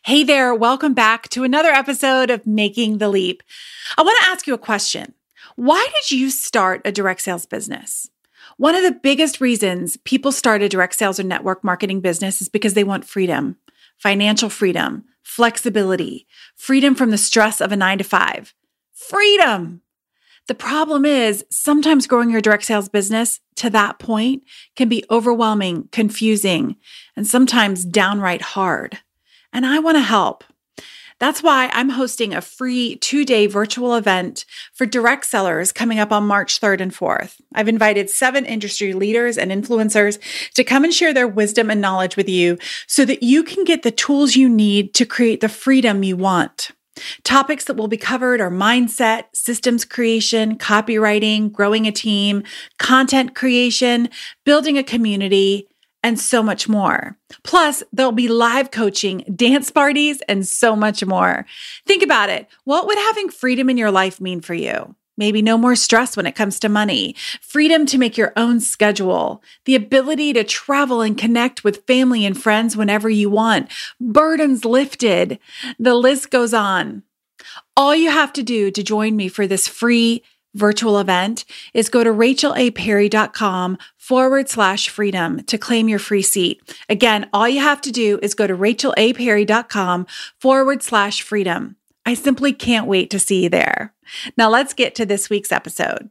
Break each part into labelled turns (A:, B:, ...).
A: Hey there, welcome back to another episode of Making the Leap. I want to ask you a question. Why did you start a direct sales business? One of the biggest reasons people start a direct sales or network marketing business is because they want freedom, financial freedom, flexibility, freedom from the stress of a nine to five. Freedom! The problem is sometimes growing your direct sales business to that point can be overwhelming, confusing, and sometimes downright hard and I want to help. That's why I'm hosting a free two day virtual event for direct sellers coming up on March 3rd and 4th. I've invited seven industry leaders and influencers to come and share their wisdom and knowledge with you so that you can get the tools you need to create the freedom you want. Topics that will be covered are mindset, systems creation, copywriting, growing a team, content creation, building a community, and so much more. Plus, there'll be live coaching, dance parties, and so much more. Think about it. What would having freedom in your life mean for you? Maybe no more stress when it comes to money, freedom to make your own schedule, the ability to travel and connect with family and friends whenever you want, burdens lifted. The list goes on. All you have to do to join me for this free virtual event is go to rachelaperry.com forward slash freedom to claim your free seat. Again, all you have to do is go to rachelaperry.com forward slash freedom. I simply can't wait to see you there. Now let's get to this week's episode.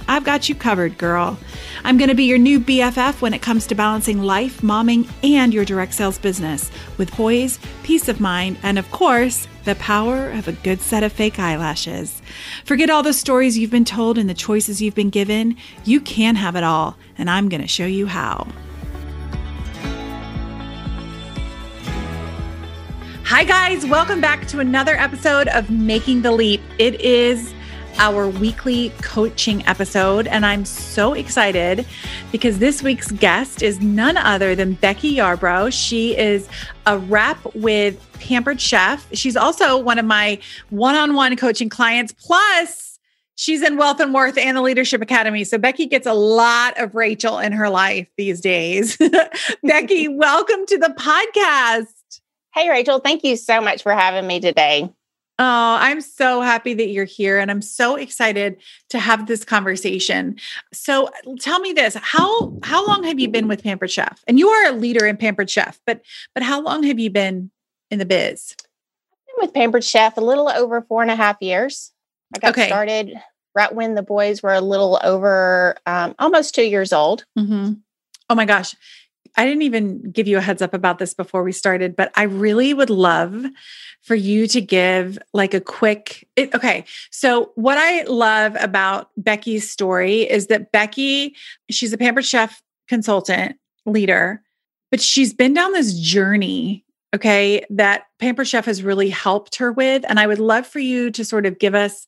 A: I've got you covered, girl. I'm going to be your new BFF when it comes to balancing life, momming, and your direct sales business with poise, peace of mind, and of course, the power of a good set of fake eyelashes. Forget all the stories you've been told and the choices you've been given. You can have it all, and I'm going to show you how. Hi, guys. Welcome back to another episode of Making the Leap. It is our weekly coaching episode. And I'm so excited because this week's guest is none other than Becky Yarbrough. She is a rep with Pampered Chef. She's also one of my one on one coaching clients. Plus, she's in Wealth and Worth and the Leadership Academy. So Becky gets a lot of Rachel in her life these days. Becky, welcome to the podcast.
B: Hey, Rachel. Thank you so much for having me today.
A: Oh, I'm so happy that you're here and I'm so excited to have this conversation. So tell me this, how how long have you been with Pampered Chef? And you are a leader in Pampered Chef, but but how long have you been in the biz?
B: I've been with Pampered Chef a little over four and a half years. I got okay. started right when the boys were a little over um, almost two years old.
A: Mm-hmm. Oh my gosh. I didn't even give you a heads up about this before we started, but I really would love for you to give like a quick it, okay. So what i love about becky's story is that becky she's a pampered chef consultant leader but she's been down this journey okay that pampered chef has really helped her with and i would love for you to sort of give us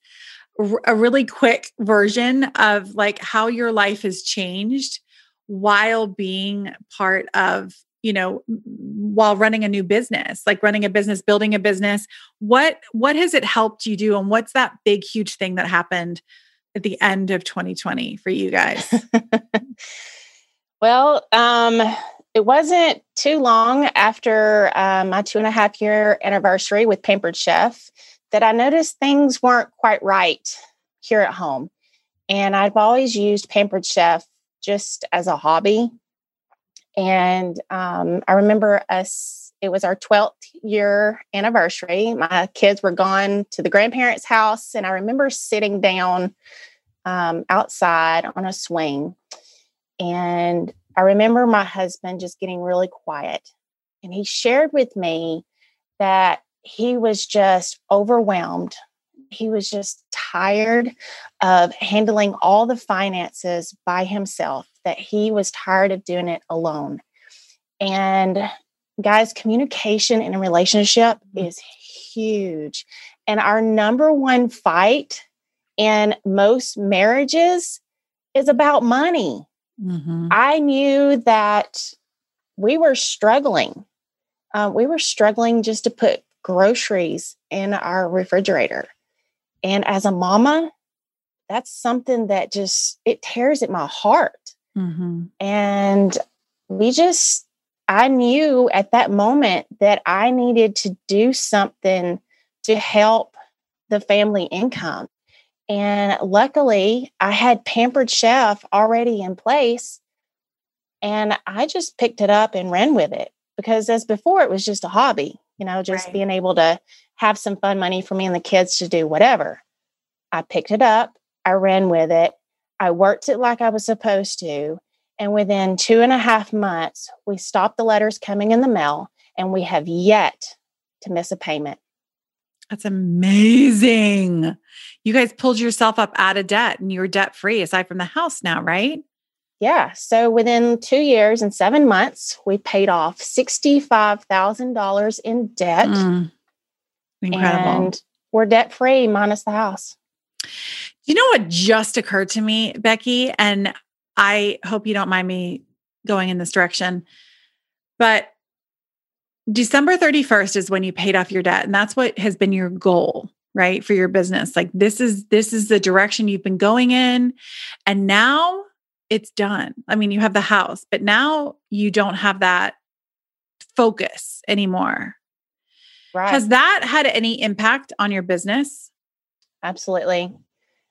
A: a really quick version of like how your life has changed while being part of you know while running a new business like running a business building a business. What what has it helped you do and what's that big huge thing that happened at the end of 2020 for you guys?
B: Well um it wasn't too long after uh, my two and a half year anniversary with pampered chef that i noticed things weren't quite right here at home. And i've always used pampered chef just as a hobby and um, I remember us, it was our 12th year anniversary. My kids were gone to the grandparents' house. And I remember sitting down um, outside on a swing. And I remember my husband just getting really quiet. And he shared with me that he was just overwhelmed. He was just tired of handling all the finances by himself, that he was tired of doing it alone. And guys, communication in a relationship mm-hmm. is huge. And our number one fight in most marriages is about money. Mm-hmm. I knew that we were struggling. Uh, we were struggling just to put groceries in our refrigerator. And as a mama, that's something that just it tears at my heart. Mm-hmm. And we just I knew at that moment that I needed to do something to help the family income. And luckily, I had Pampered Chef already in place. And I just picked it up and ran with it because, as before, it was just a hobby, you know, just right. being able to have some fun money for me and the kids to do whatever. I picked it up, I ran with it, I worked it like I was supposed to. And within two and a half months, we stopped the letters coming in the mail and we have yet to miss a payment.
A: That's amazing. You guys pulled yourself up out of debt and you're debt free aside from the house now, right?
B: Yeah. So within two years and seven months, we paid off $65,000 in debt. Mm, incredible. And we're debt free minus the house.
A: You know what just occurred to me, Becky? And I hope you don't mind me going in this direction. But December 31st is when you paid off your debt and that's what has been your goal, right? For your business. Like this is this is the direction you've been going in and now it's done. I mean, you have the house, but now you don't have that focus anymore. Right. Has that had any impact on your business?
B: Absolutely.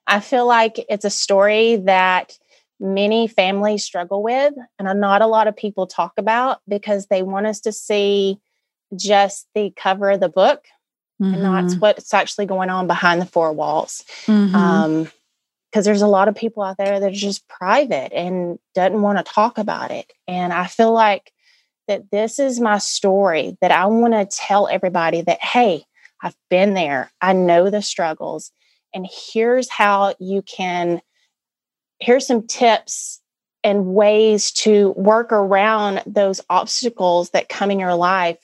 B: I feel like it's a story that many families struggle with and not a lot of people talk about because they want us to see just the cover of the book mm-hmm. and not what's actually going on behind the four walls mm-hmm. um, because there's a lot of people out there that are just private and doesn't want to talk about it and i feel like that this is my story that i want to tell everybody that hey i've been there i know the struggles and here's how you can here's some tips and ways to work around those obstacles that come in your life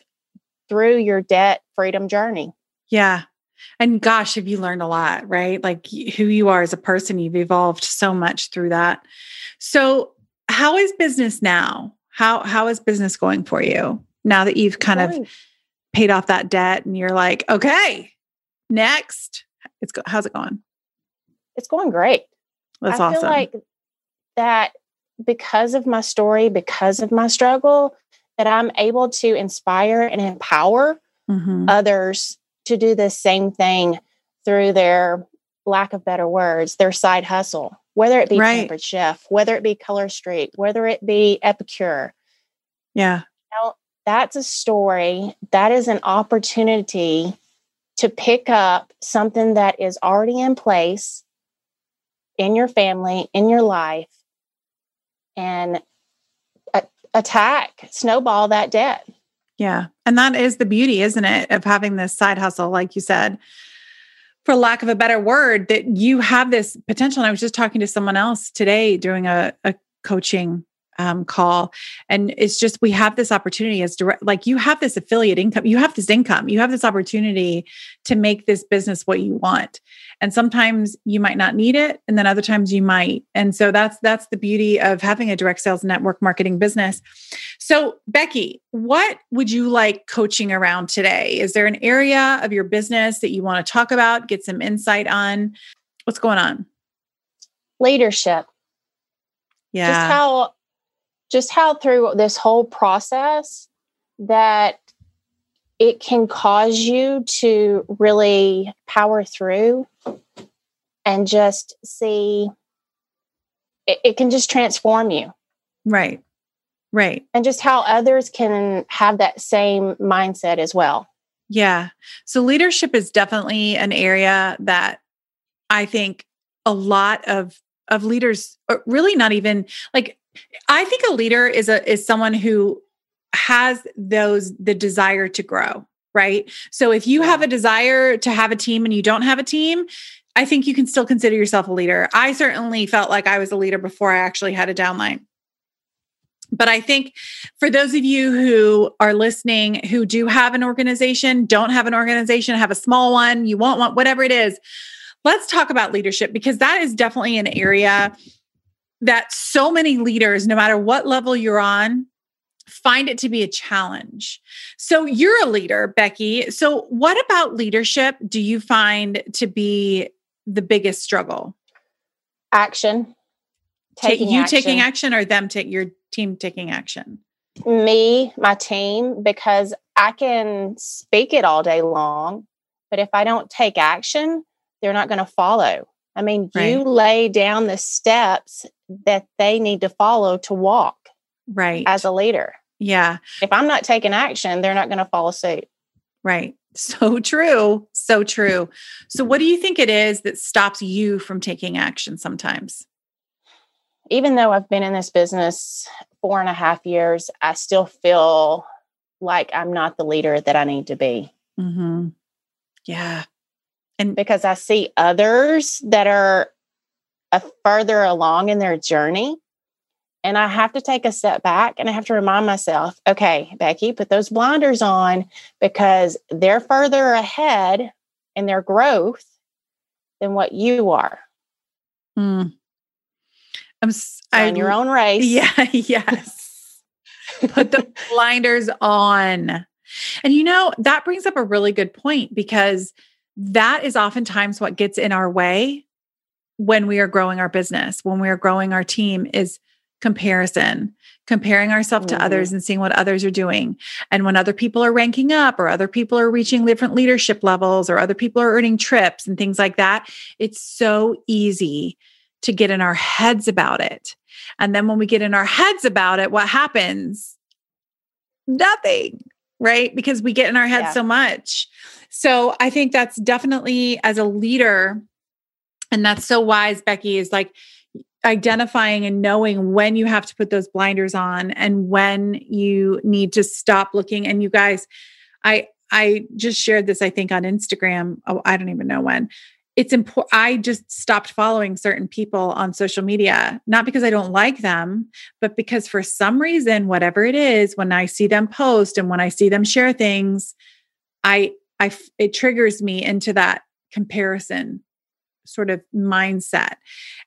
B: through your debt freedom journey.
A: Yeah. And gosh, have you learned a lot, right? Like who you are as a person, you've evolved so much through that. So, how is business now? How how is business going for you now that you've kind of paid off that debt and you're like, okay, next, it's how's it going?
B: It's going great.
A: That's I awesome.
B: feel like that because of my story, because of my struggle, that I'm able to inspire and empower mm-hmm. others to do the same thing through their lack of better words, their side hustle, whether it be right. Pampered Chef, whether it be Color Street, whether it be Epicure.
A: Yeah.
B: You know, that's a story. That is an opportunity to pick up something that is already in place in your family, in your life, and attack, snowball that debt.
A: Yeah. And that is the beauty, isn't it, of having this side hustle, like you said, for lack of a better word, that you have this potential. And I was just talking to someone else today doing a, a coaching um, call. And it's just, we have this opportunity as direct, like you have this affiliate income, you have this income, you have this opportunity to make this business what you want. And sometimes you might not need it. And then other times you might. And so that's, that's the beauty of having a direct sales network marketing business. So Becky, what would you like coaching around today? Is there an area of your business that you want to talk about, get some insight on? What's going on?
B: Leadership.
A: Yeah.
B: Just how just how through this whole process that it can cause you to really power through and just see it, it, can just transform you.
A: Right. Right.
B: And just how others can have that same mindset as well.
A: Yeah. So leadership is definitely an area that i think a lot of of leaders really not even like I think a leader is a is someone who has those the desire to grow, right? So if you have a desire to have a team and you don't have a team, I think you can still consider yourself a leader. I certainly felt like I was a leader before I actually had a downline. But I think for those of you who are listening who do have an organization, don't have an organization, have a small one, you want one, whatever it is, let's talk about leadership because that is definitely an area that so many leaders, no matter what level you're on, find it to be a challenge. So you're a leader, Becky. So what about leadership do you find to be the biggest struggle?
B: Action.
A: Taking you action. taking action or them take your team taking action?
B: Me, my team, because I can speak it all day long, but if I don't take action, they're not going to follow. I mean, right. you lay down the steps that they need to follow to walk.
A: Right.
B: As a leader.
A: Yeah.
B: If I'm not taking action, they're not going to follow suit.
A: Right. So true. So true. So, what do you think it is that stops you from taking action sometimes?
B: Even though I've been in this business four and a half years, I still feel like I'm not the leader that I need to be.
A: Mm-hmm. Yeah.
B: And because I see others that are a further along in their journey and I have to take a step back and I have to remind myself, okay, Becky, put those blinders on because they're further ahead in their growth than what you are.
A: Mm. I'm
B: on your own race.
A: Yeah, yes. put the blinders on. And you know, that brings up a really good point because that is oftentimes what gets in our way when we are growing our business, when we are growing our team is comparison, comparing ourselves mm-hmm. to others and seeing what others are doing. And when other people are ranking up or other people are reaching different leadership levels or other people are earning trips and things like that, it's so easy to get in our heads about it. And then when we get in our heads about it, what happens? Nothing, right? Because we get in our heads yeah. so much. So I think that's definitely as a leader, and that's so wise, Becky, is like, identifying and knowing when you have to put those blinders on and when you need to stop looking and you guys i i just shared this i think on instagram oh i don't even know when it's important i just stopped following certain people on social media not because i don't like them but because for some reason whatever it is when i see them post and when i see them share things i i it triggers me into that comparison sort of mindset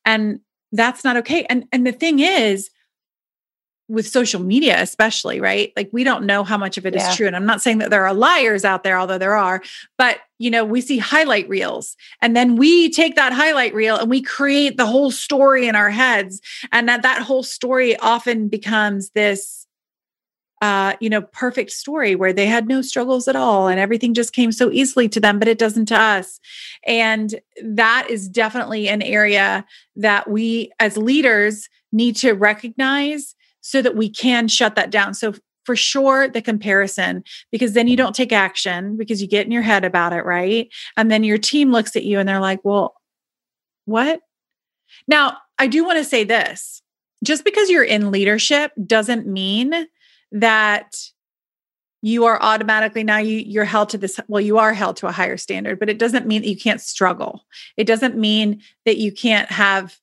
A: and that's not okay. And and the thing is, with social media especially right like we don't know how much of it yeah. is true and i'm not saying that there are liars out there although there are but you know we see highlight reels and then we take that highlight reel and we create the whole story in our heads and that that whole story often becomes this uh, you know, perfect story where they had no struggles at all and everything just came so easily to them, but it doesn't to us. And that is definitely an area that we as leaders need to recognize so that we can shut that down. So, for sure, the comparison, because then you don't take action because you get in your head about it, right? And then your team looks at you and they're like, well, what? Now, I do want to say this just because you're in leadership doesn't mean that you are automatically now you you're held to this well you are held to a higher standard but it doesn't mean that you can't struggle it doesn't mean that you can't have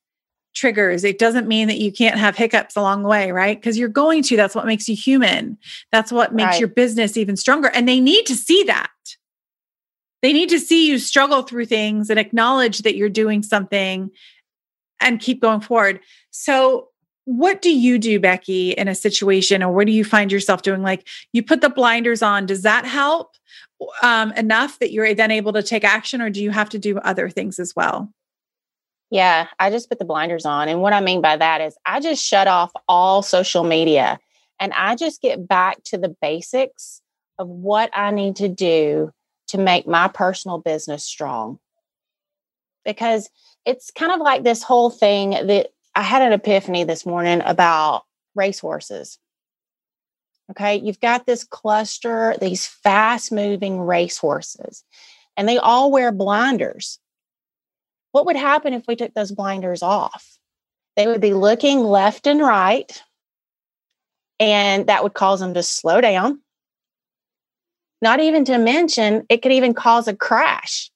A: triggers. It doesn't mean that you can't have hiccups along the way right? Because you're going to that's what makes you human. That's what makes right. your business even stronger and they need to see that. They need to see you struggle through things and acknowledge that you're doing something and keep going forward. So what do you do becky in a situation or what do you find yourself doing? Like you put the blinders on. Does that help um, enough that you're then able to take action or do you have to do other things as well
B: yeah i just put the blinders on and what i mean by that is i just shut off all social media and i just get back to the basics of what i need to do to make my personal business strong because it's kind of like this whole thing that I had an epiphany this morning about racehorses. Okay, you've got this cluster, these fast moving racehorses, and they all wear blinders. What would happen if we took those blinders off? They would be looking left and right, and that would cause them to slow down. Not even to mention, it could even cause a crash.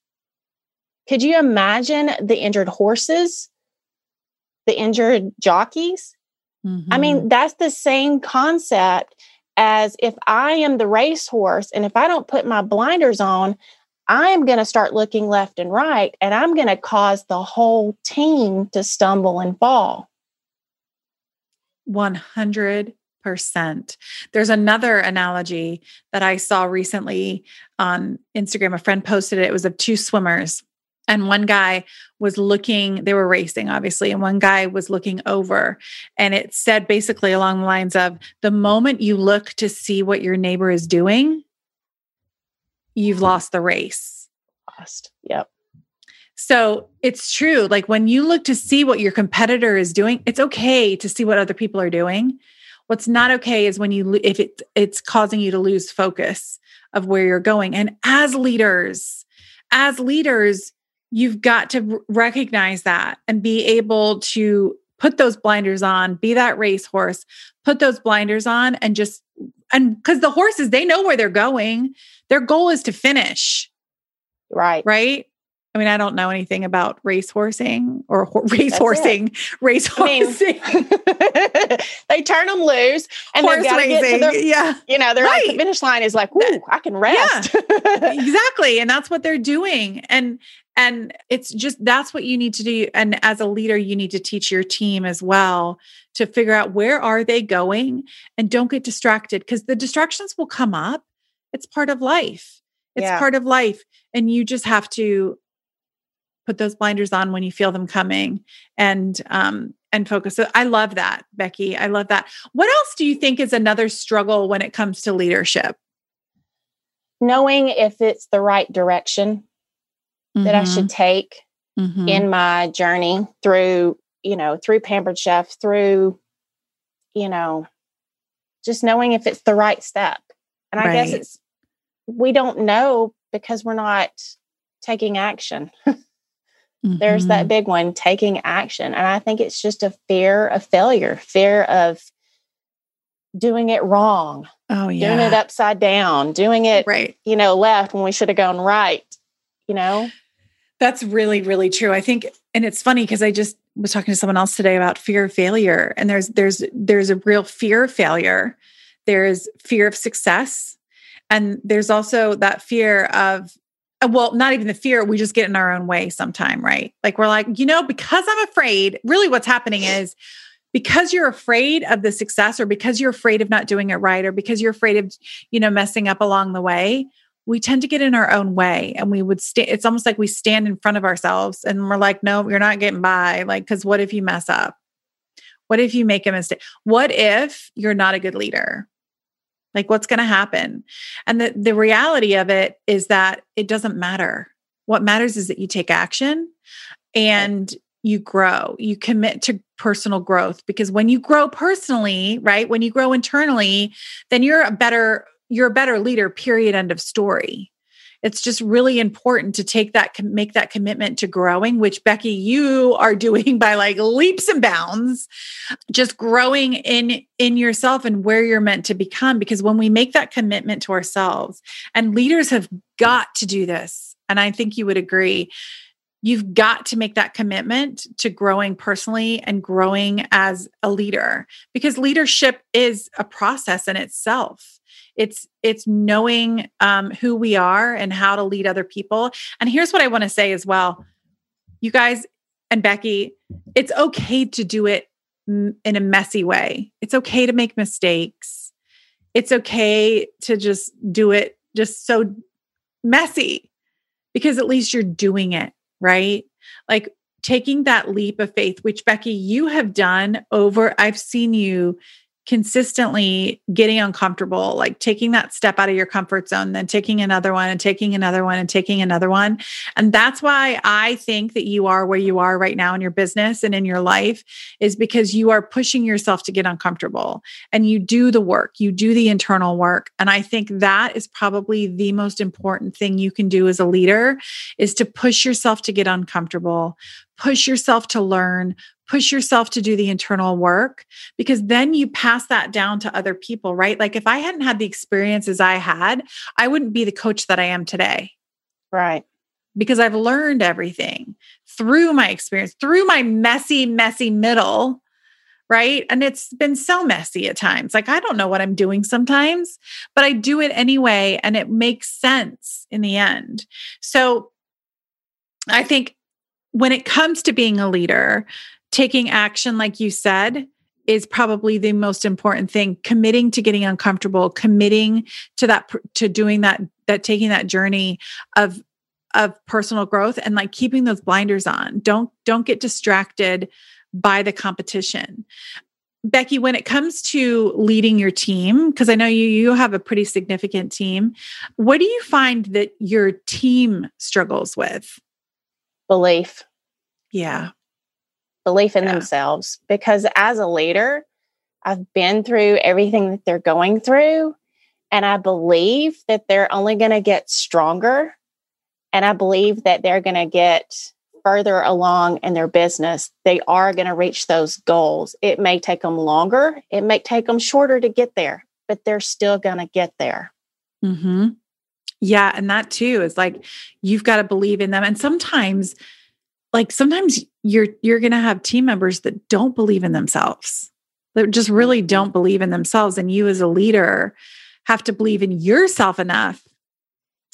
B: Could you imagine the injured horses, the injured jockeys? Mm-hmm. I mean, mm-hmm. that's the same concept as if I am the racehorse and if I don't put my blinders on, I'm going to start looking left and right and I'm going to cause the whole team to stumble and fall.
A: 100%. There's another analogy that I saw recently on Instagram. A friend posted it. It was of two swimmers and one guy was looking they were racing obviously and one guy was looking over and it said basically along the lines of the moment you look to see what your neighbor is doing you've lost the race.
B: Lost. Yep.
A: So it's true like when you look to see what your competitor is doing it's okay to see what other people are doing. What's not okay is when you if it it's causing you to lose focus of where you're going. And as leaders as leaders you've got to recognize that and be able to put those blinders on, be that racehorse, put those blinders on and just and because the horses they know where they're going. Their goal is to finish.
B: Right.
A: Right. I mean, I don't know anything about race horsing or ho- racehorsing, racehorsing.
B: I mean, they turn them loose and Horse they get to their, yeah. You know, they're right. like the finish line is like, ooh, I can rest.
A: Yeah. exactly. And that's what they're doing. And and it's just that's what you need to do. And as a leader, you need to teach your team as well to figure out where are they going and don't get distracted because the distractions will come up. It's part of life. It's yeah. part of life. And you just have to put those blinders on when you feel them coming and um and focus. So I love that, Becky. I love that. What else do you think is another struggle when it comes to leadership?
B: Knowing if it's the right direction mm-hmm. that I should mm-hmm. take mm-hmm. in my journey through, you know, through Pampered Chef, through, you know, just knowing if it's the right step. And I right. guess it's, we don't know because we're not taking action. mm-hmm. There's that mm-hmm. big one, taking action. And I think it's just a fear of failure, fear of doing it wrong.
A: Oh, yeah.
B: Doing it upside down, doing it, right. you know, left when we should have gone right, you know?
A: That's really, really true. I think, and it's funny because I just was talking to someone else today about fear of failure. And there's there's there's a real fear of failure. There's fear of success. And there's also that fear of uh, well, not even the fear, we just get in our own way sometime, right? Like we're like, you know, because I'm afraid, really what's happening is because you're afraid of the success or because you're afraid of not doing it right or because you're afraid of, you know, messing up along the way, we tend to get in our own way and we would stay it's almost like we stand in front of ourselves and we're like no you're not getting by. Like cuz what if you mess up? What if you make a mistake? What if you're not a good leader? Like what's going to happen? And the the reality of it is that it doesn't matter. What matters is that you take action and you grow. You commit to personal growth because when you grow personally right when you grow internally then you're a better you're a better leader period end of story. It's just really important to take that make that commitment to growing which becky you are doing by like leaps and bounds just growing in in yourself and where you're meant to become because when we make that commitment to ourselves and leaders have got to do this and i think you would agree you've got to make that commitment to growing personally and growing as a leader because leadership is a process in itself it's it's knowing um, who we are and how to lead other people. And here's what i want to say as well. You guys and becky it's okay to do it in a messy way. It's okay to make mistakes. It's okay to just do it just so messy because at least you're doing it right? Like taking that leap of faith which becky you have done over i've seen you consistently getting uncomfortable, like taking that step out of your comfort zone, then taking another one and taking another one and taking another one. And that's why I think that you are where you are right now in your business and in your life is because you are pushing yourself to get uncomfortable and you do the work, you do the internal work. And I think that is probably the most important thing you can do as a leader is to push yourself to get uncomfortable, push yourself to learn, push yourself to do the internal work because then you pass that down to other people, right? Like if I hadn't had the experiences I had, I wouldn't be the coach that I am today.
B: Right.
A: because I've learned everything through my experience, through my messy, messy middle. Right. And it's been so messy at times. Like, I don't know what I'm doing sometimes, but I do it anyway. And it makes sense in the end. So I think when it comes to being a leader, taking action, like you said, is probably the most important thing. Committing to getting uncomfortable committing to that to doing that that taking that journey of of personal growth and like keeping those blinders on. Don't don't get distracted by the competition. Becky when it comes to leading your team because i know you you have a pretty significant team what do you find that your team struggles with?
B: Belief.
A: Yeah
B: belief in yeah. themselves because as a leader i've been through everything that they're going through and i believe that they're only going to get stronger and I believe that they're going to get further along in their business. They are going to reach those goals. It may take them longer, it may take them shorter to get there, but they're still going to get there.
A: Mm-hmm. Yeah. And that too is like, you've got to believe in them. And sometimes, like sometimes you're you're going to have team members that don't believe in themselves that just really mm-hmm. don't believe in themselves and you as a leader have to believe in yourself enough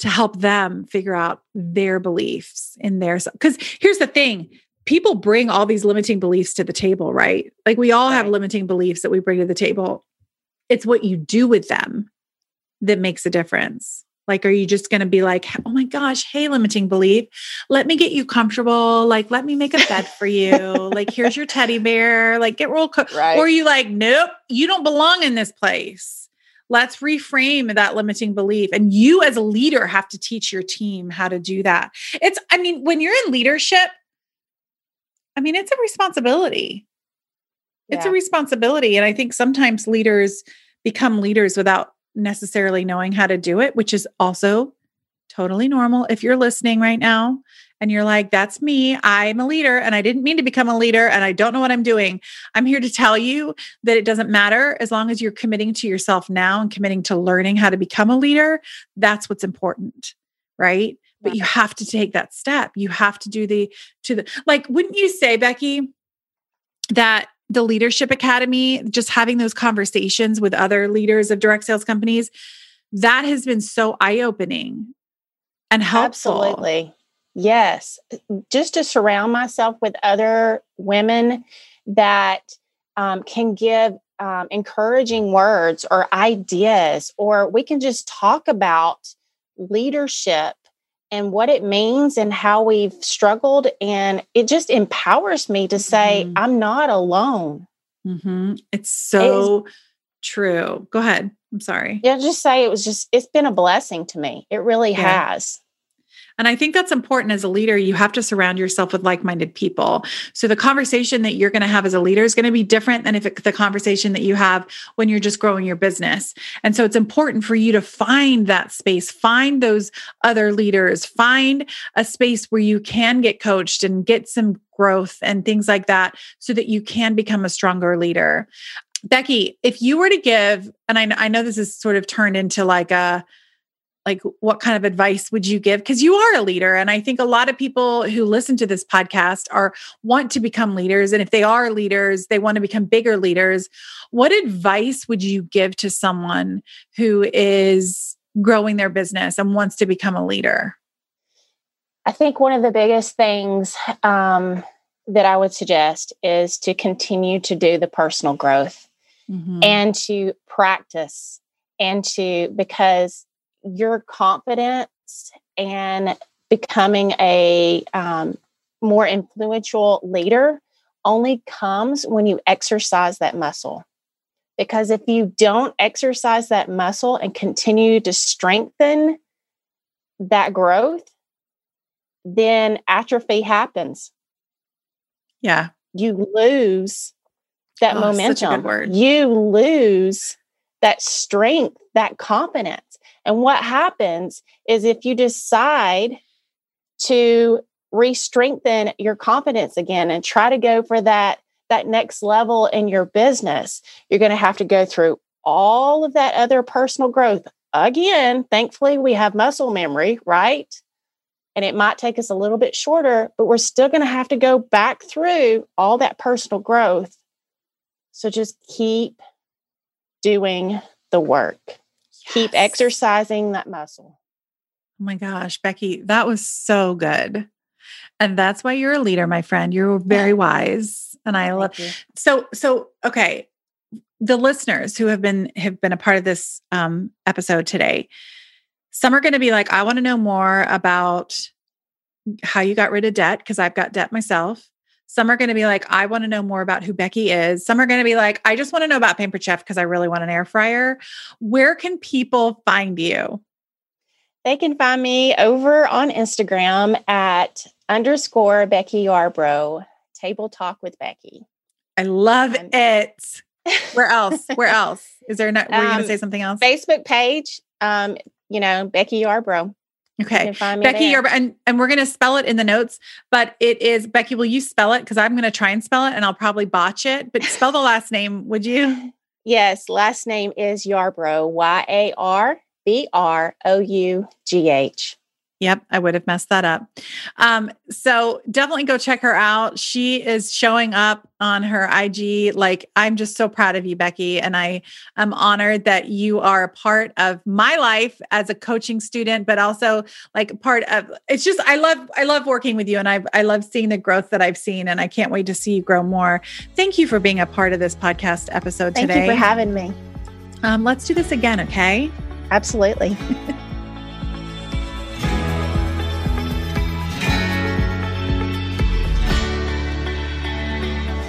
A: to help them figure out their beliefs in their because here's the thing people bring all these limiting beliefs to the table right like we all right. have limiting beliefs that we bring to the table it's what you do with them that makes a difference like are you just going to be like oh my gosh hey limiting belief let me get you comfortable. Like let me make a bed for you. Like here's your teddy bear. Like get real co-. right. or you like nope you don't belong in this place. Let's reframe that limiting belief. And you as a leader have to teach your team how to do that. It's i mean when you're in leadership i mean it's a responsibility. Yeah. it's a responsibility. And i think sometimes leaders become leaders without necessarily knowing how to do it which is also totally normal if you're listening right now and you're like, that's me. I'm a leader and I didn't mean to become a leader and I don't know what I'm doing. I'm here to tell you that it doesn't matter as long as you're committing to yourself now and committing to learning how to become a leader. That's what's important. Right. But you have to take that step. You have to do the, to the, like, wouldn't you say, Becky, that the Leadership Academy, just having those conversations with other leaders of direct sales companies, that has been so eye opening and helpful.
B: Absolutely. Yes, just to surround myself with other women that um, can give um, encouraging words or ideas, or we can just talk about leadership and what it means and how we've struggled. And it just empowers me to say, mm-hmm. I'm not alone.
A: Mm-hmm. It's so it's, true. Go ahead. I'm sorry.
B: Yeah, just say it was just, it's been a blessing to me. It really yeah. has.
A: And I think that's important as a leader. You have to surround yourself with like minded people. So the conversation that you're going to have as a leader is going to be different than if it, the conversation that you have when you're just growing your business. And so it's important for you to find that space, find those other leaders, find a space where you can get coached and get some growth and things like that so that you can become a stronger leader. Becky, if you were to give, and I, I know this is sort of turned into like a, like what kind of advice would you give? Because you are a leader and i think a lot of people who listen to this podcast are want to become leaders and if they are leaders they want to become bigger leaders. What advice would you give to someone who is growing their business and wants to become a leader?
B: I think one of the biggest things um, that i would suggest is to continue to do the personal growth mm-hmm. and to practice and to because your confidence and becoming a um, more influential leader only comes when you exercise that muscle. Because if you don't exercise that muscle and continue to strengthen that growth, then atrophy happens.
A: Yeah.
B: You lose that oh, momentum. You lose that strength, that confidence. And what happens is if you decide to re-strengthen your confidence again and try to go for that that next level in your business, you're going to have to go through all of that other personal growth again. Thankfully, we have muscle memory, right? And it might take us a little bit shorter, but we're still going to have to go back through all that personal growth. So just keep doing the work. Keep exercising that muscle.
A: Oh my gosh, Becky, that was so good. And that's why you're a leader, my friend. You're very wise. And I love you. So so okay. The listeners who have been have been a part of this um episode today, some are going to be like, I want to know more about how you got rid of debt because I've got debt myself. Some are going to be like, I want to know more about who Becky is. Some are going to be like, I just want to know about Pampered Chef because I really want an air fryer. Where can people find you?
B: They can find me over on Instagram at underscore Becky Yarbrough, Table Talk with Becky.
A: I love um, it. Where else? Where else? Is there not, were you going to um, say something else?
B: Facebook page, um, you know, Becky Yarbrough.
A: Okay. Becky Yarbrough. And, and we're going to spell it in the notes, but it is Becky. Will you spell it? Because I'm going to try and spell it and I'll probably botch it, but spell the last name, would you?
B: Yes. Last name is Yarbrough, Y A R B R O U G H.
A: Yep, I would have messed that up. Um, so definitely go check her out. She is showing up on her IG. Like, I'm just so proud of you, Becky. And I am honored that you are a part of my life as a coaching student, but also like part of it's just I love I love working with you and I I love seeing the growth that I've seen and I can't wait to see you grow more. Thank you for being a part of this podcast episode
B: Thank
A: today.
B: Thank you for having me.
A: Um, let's do this again, okay?
B: Absolutely.